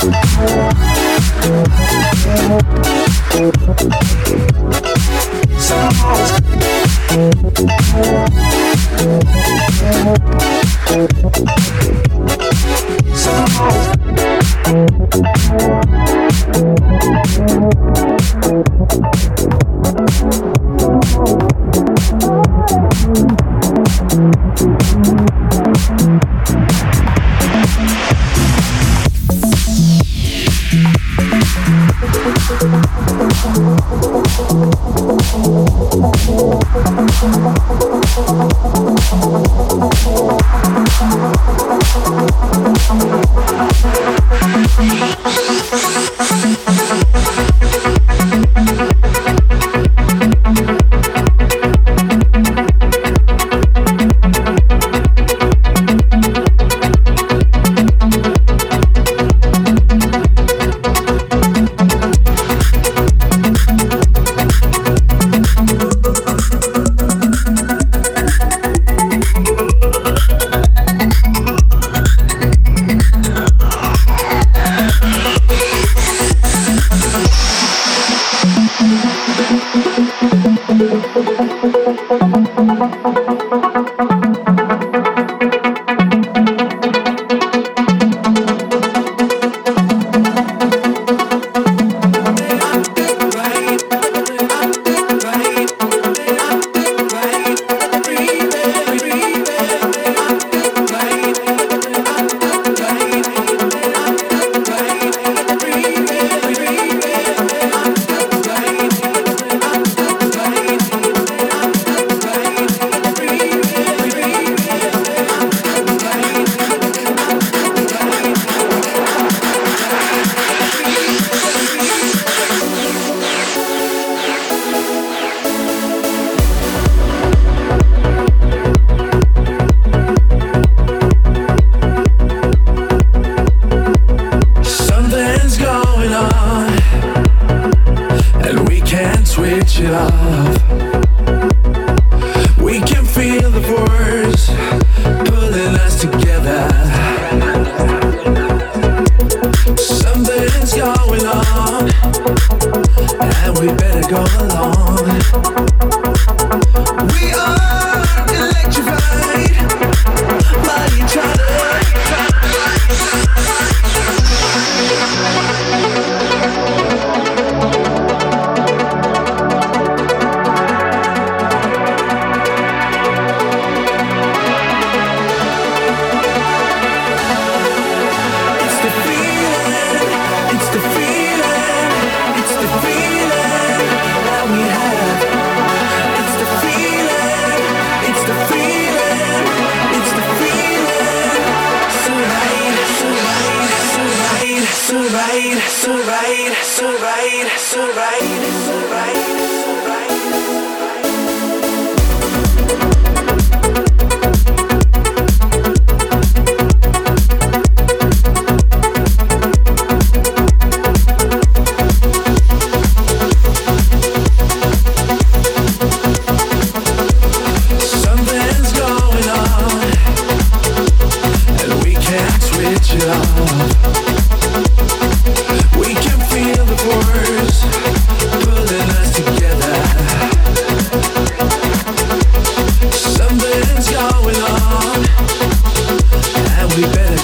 we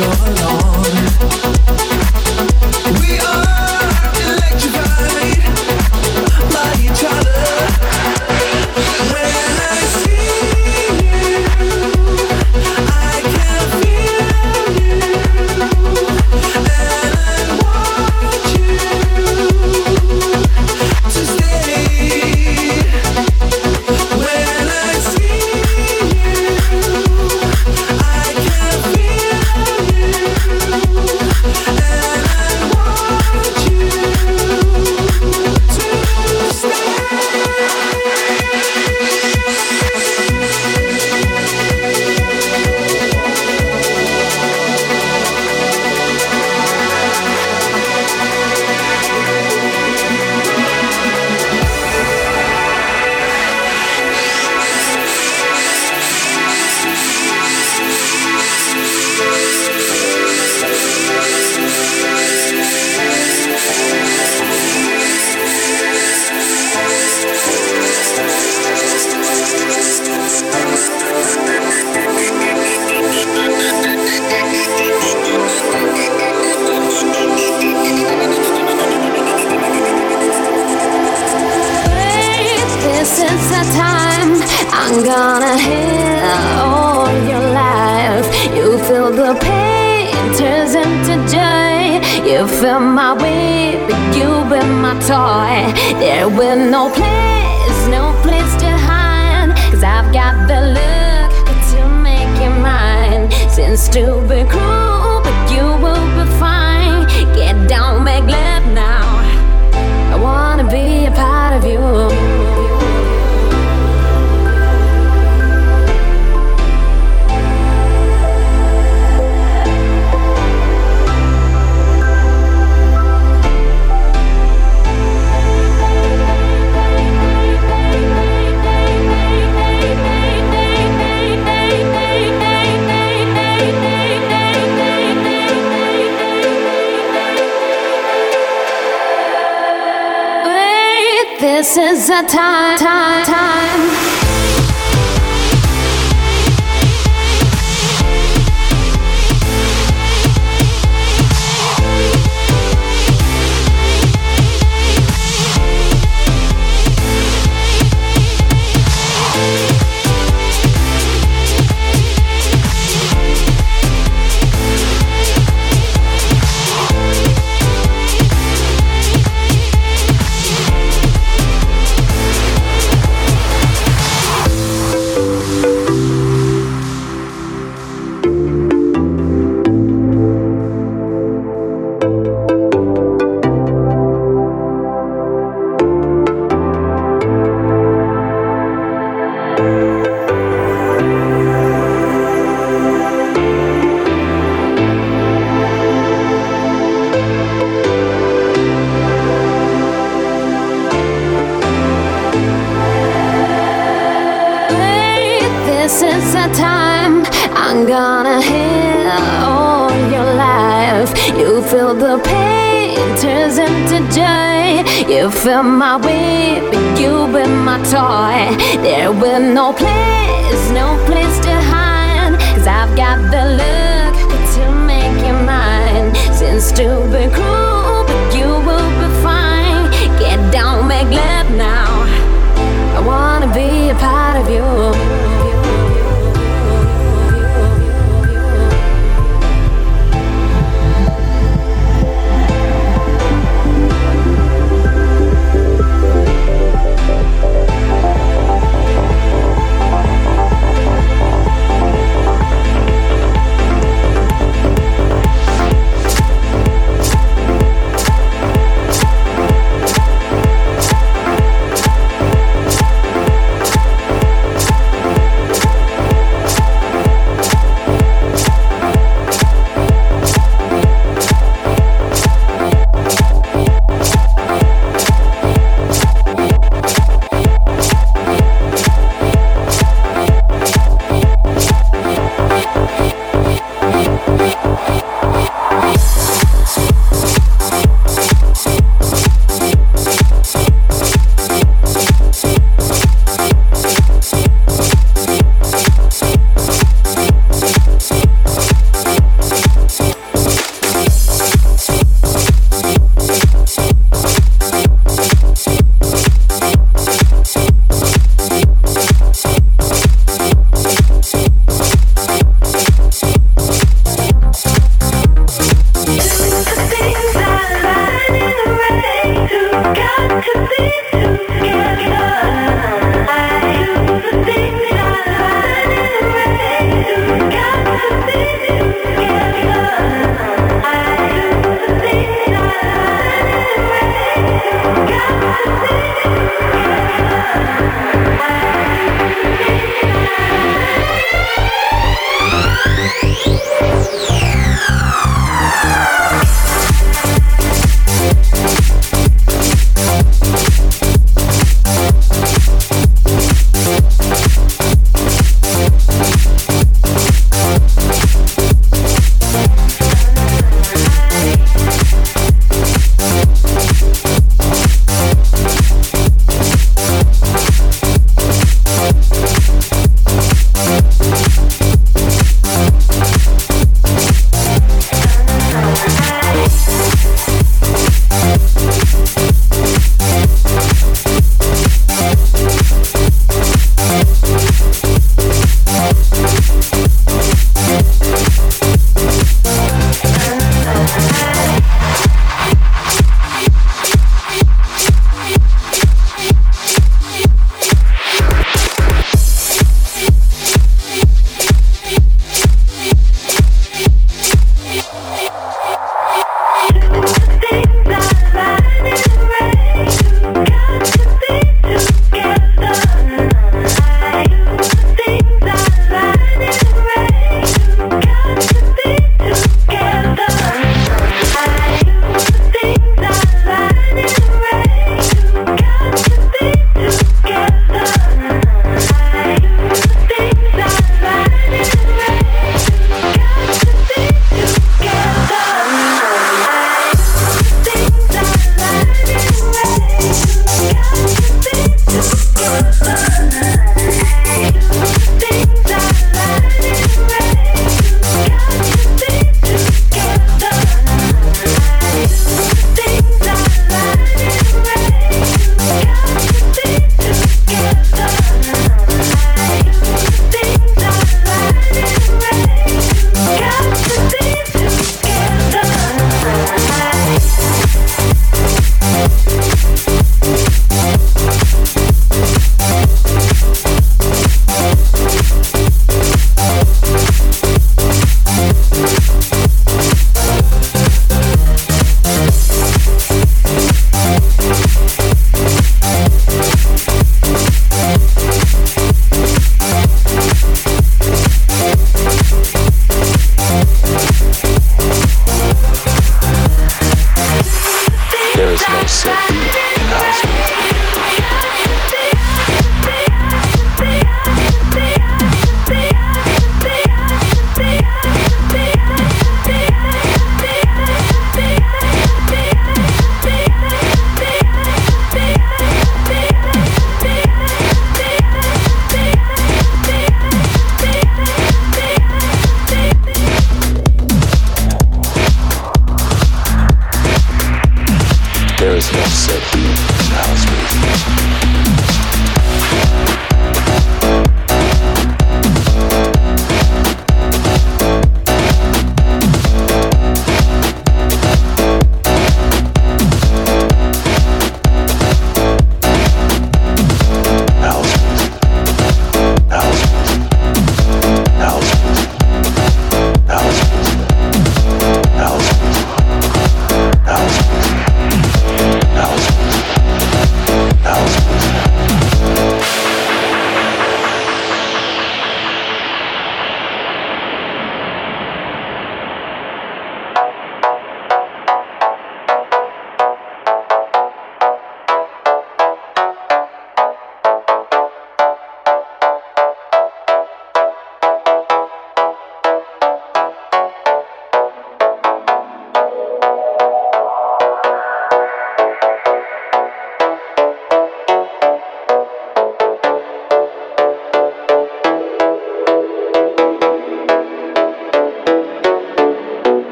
go along. A time, time, time.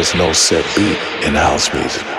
Is no set beat in house music.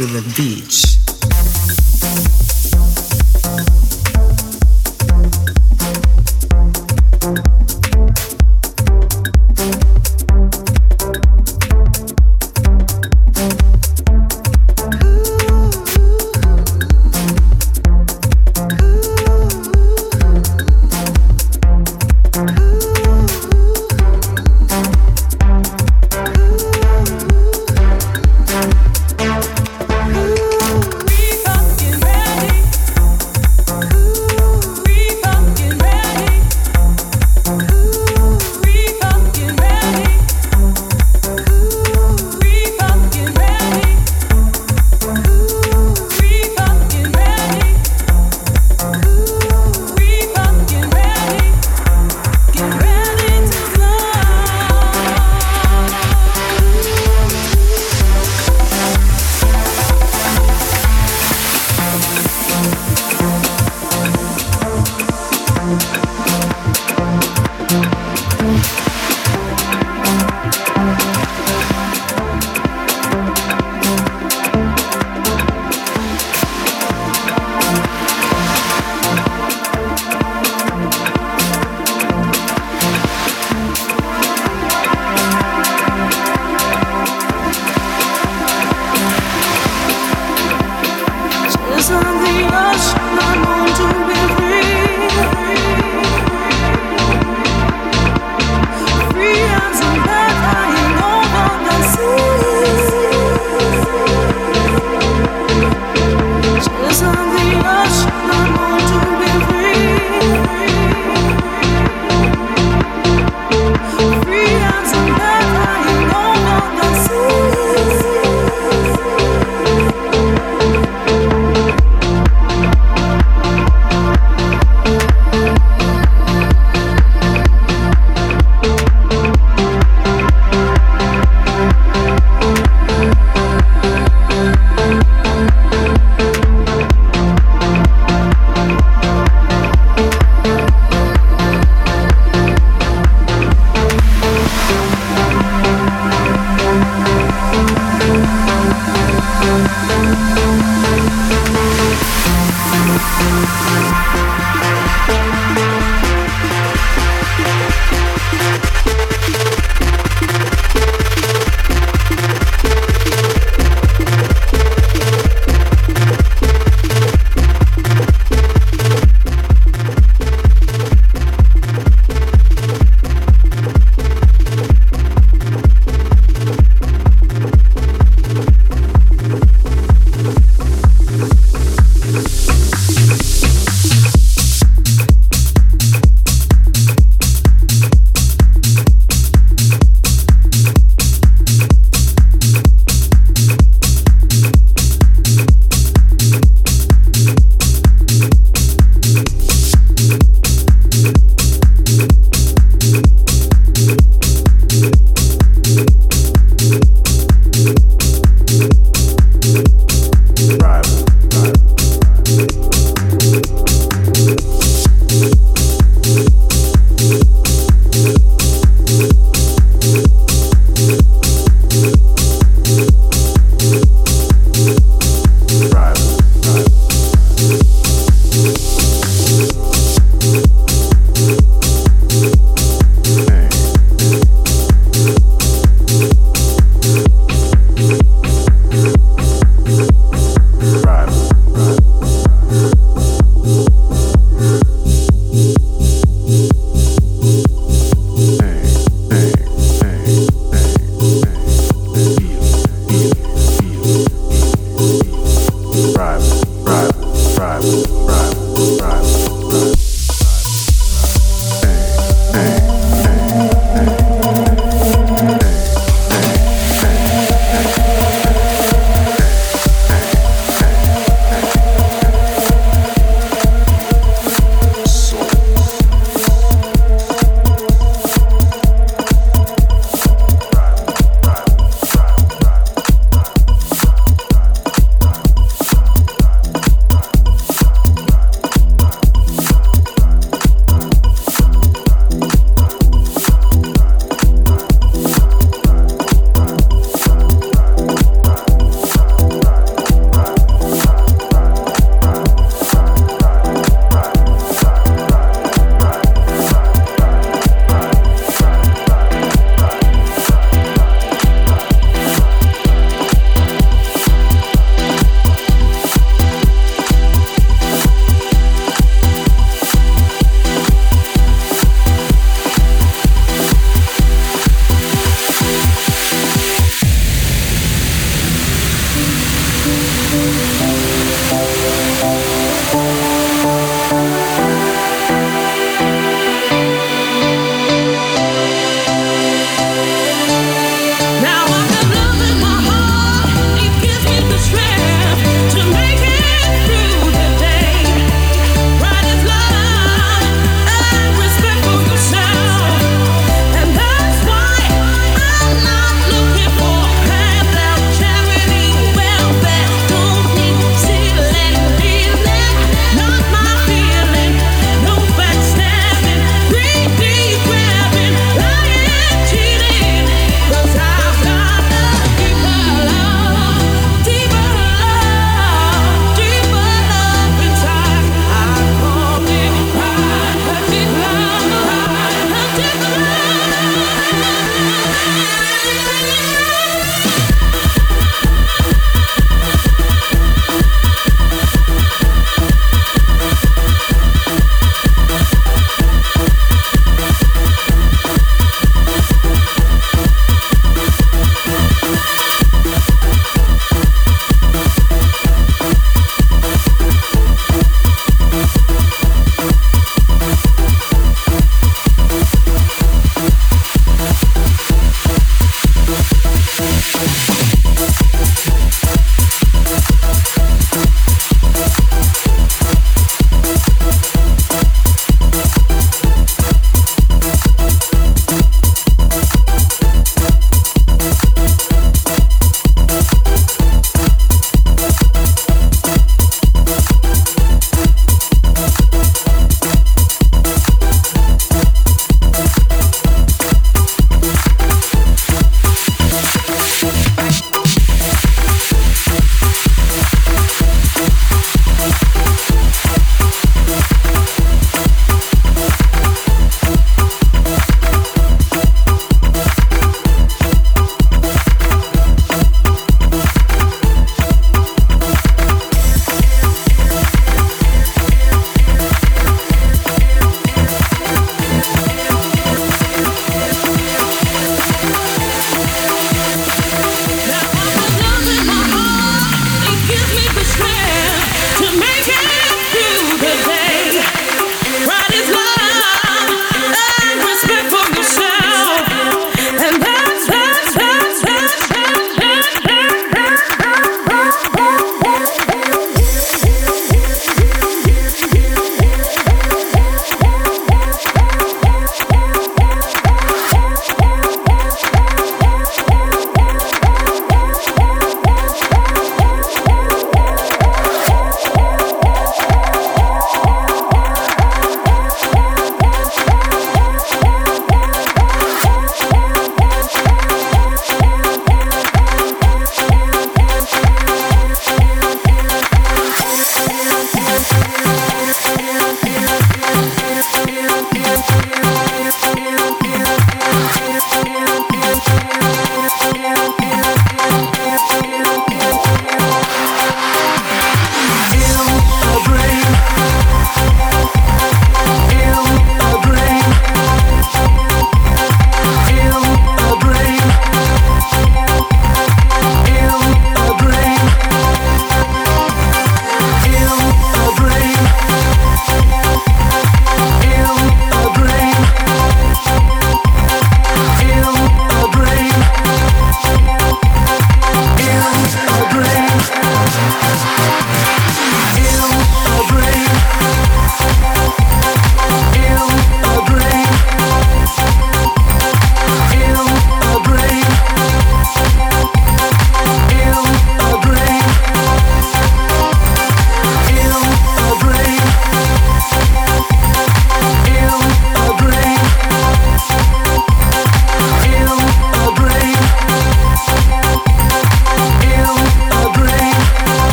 To the beach.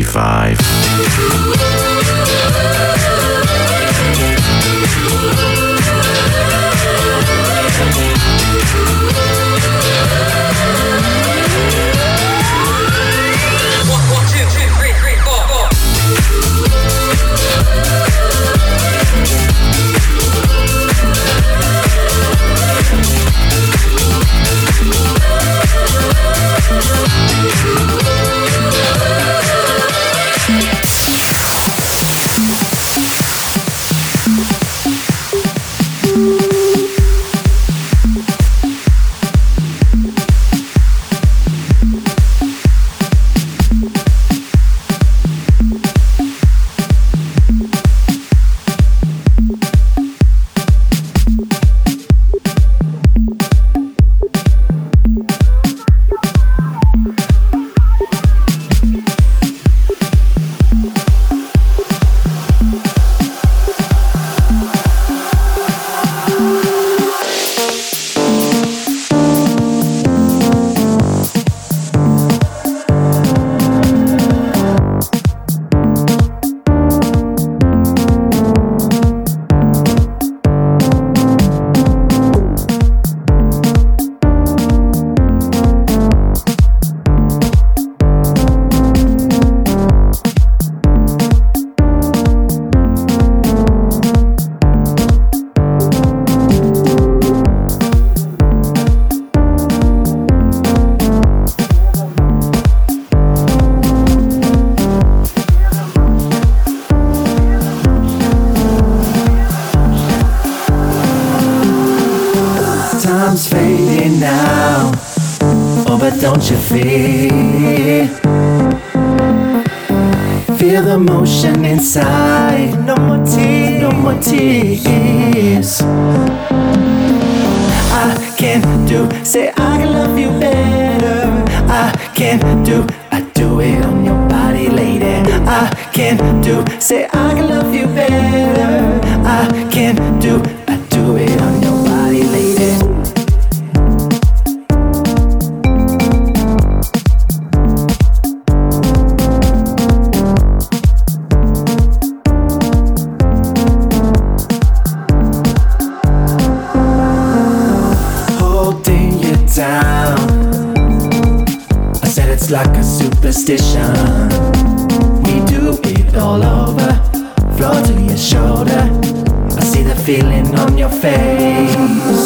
35. but don't you feel? Feel the motion inside. No more tears, no more tears. I can do, say I can love you better. I can do, I do it on your body, lady. I can do, say I can love you better. I can do, I do it superstition. We do it all over, floor to your shoulder. I see the feeling on your face.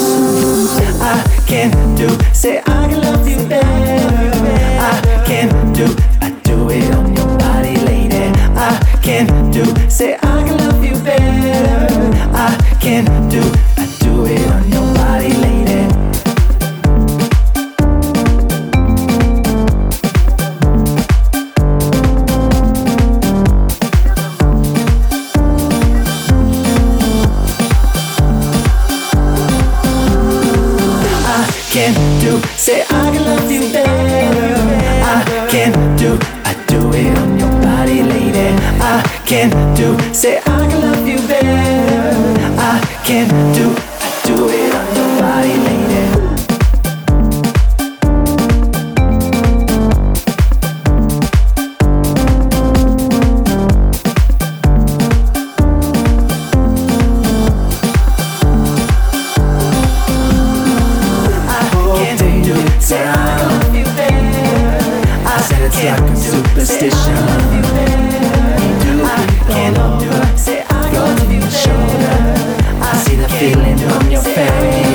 like a superstition. Do can't undo. Say I love you. Shoulder. I see the feeling on your face.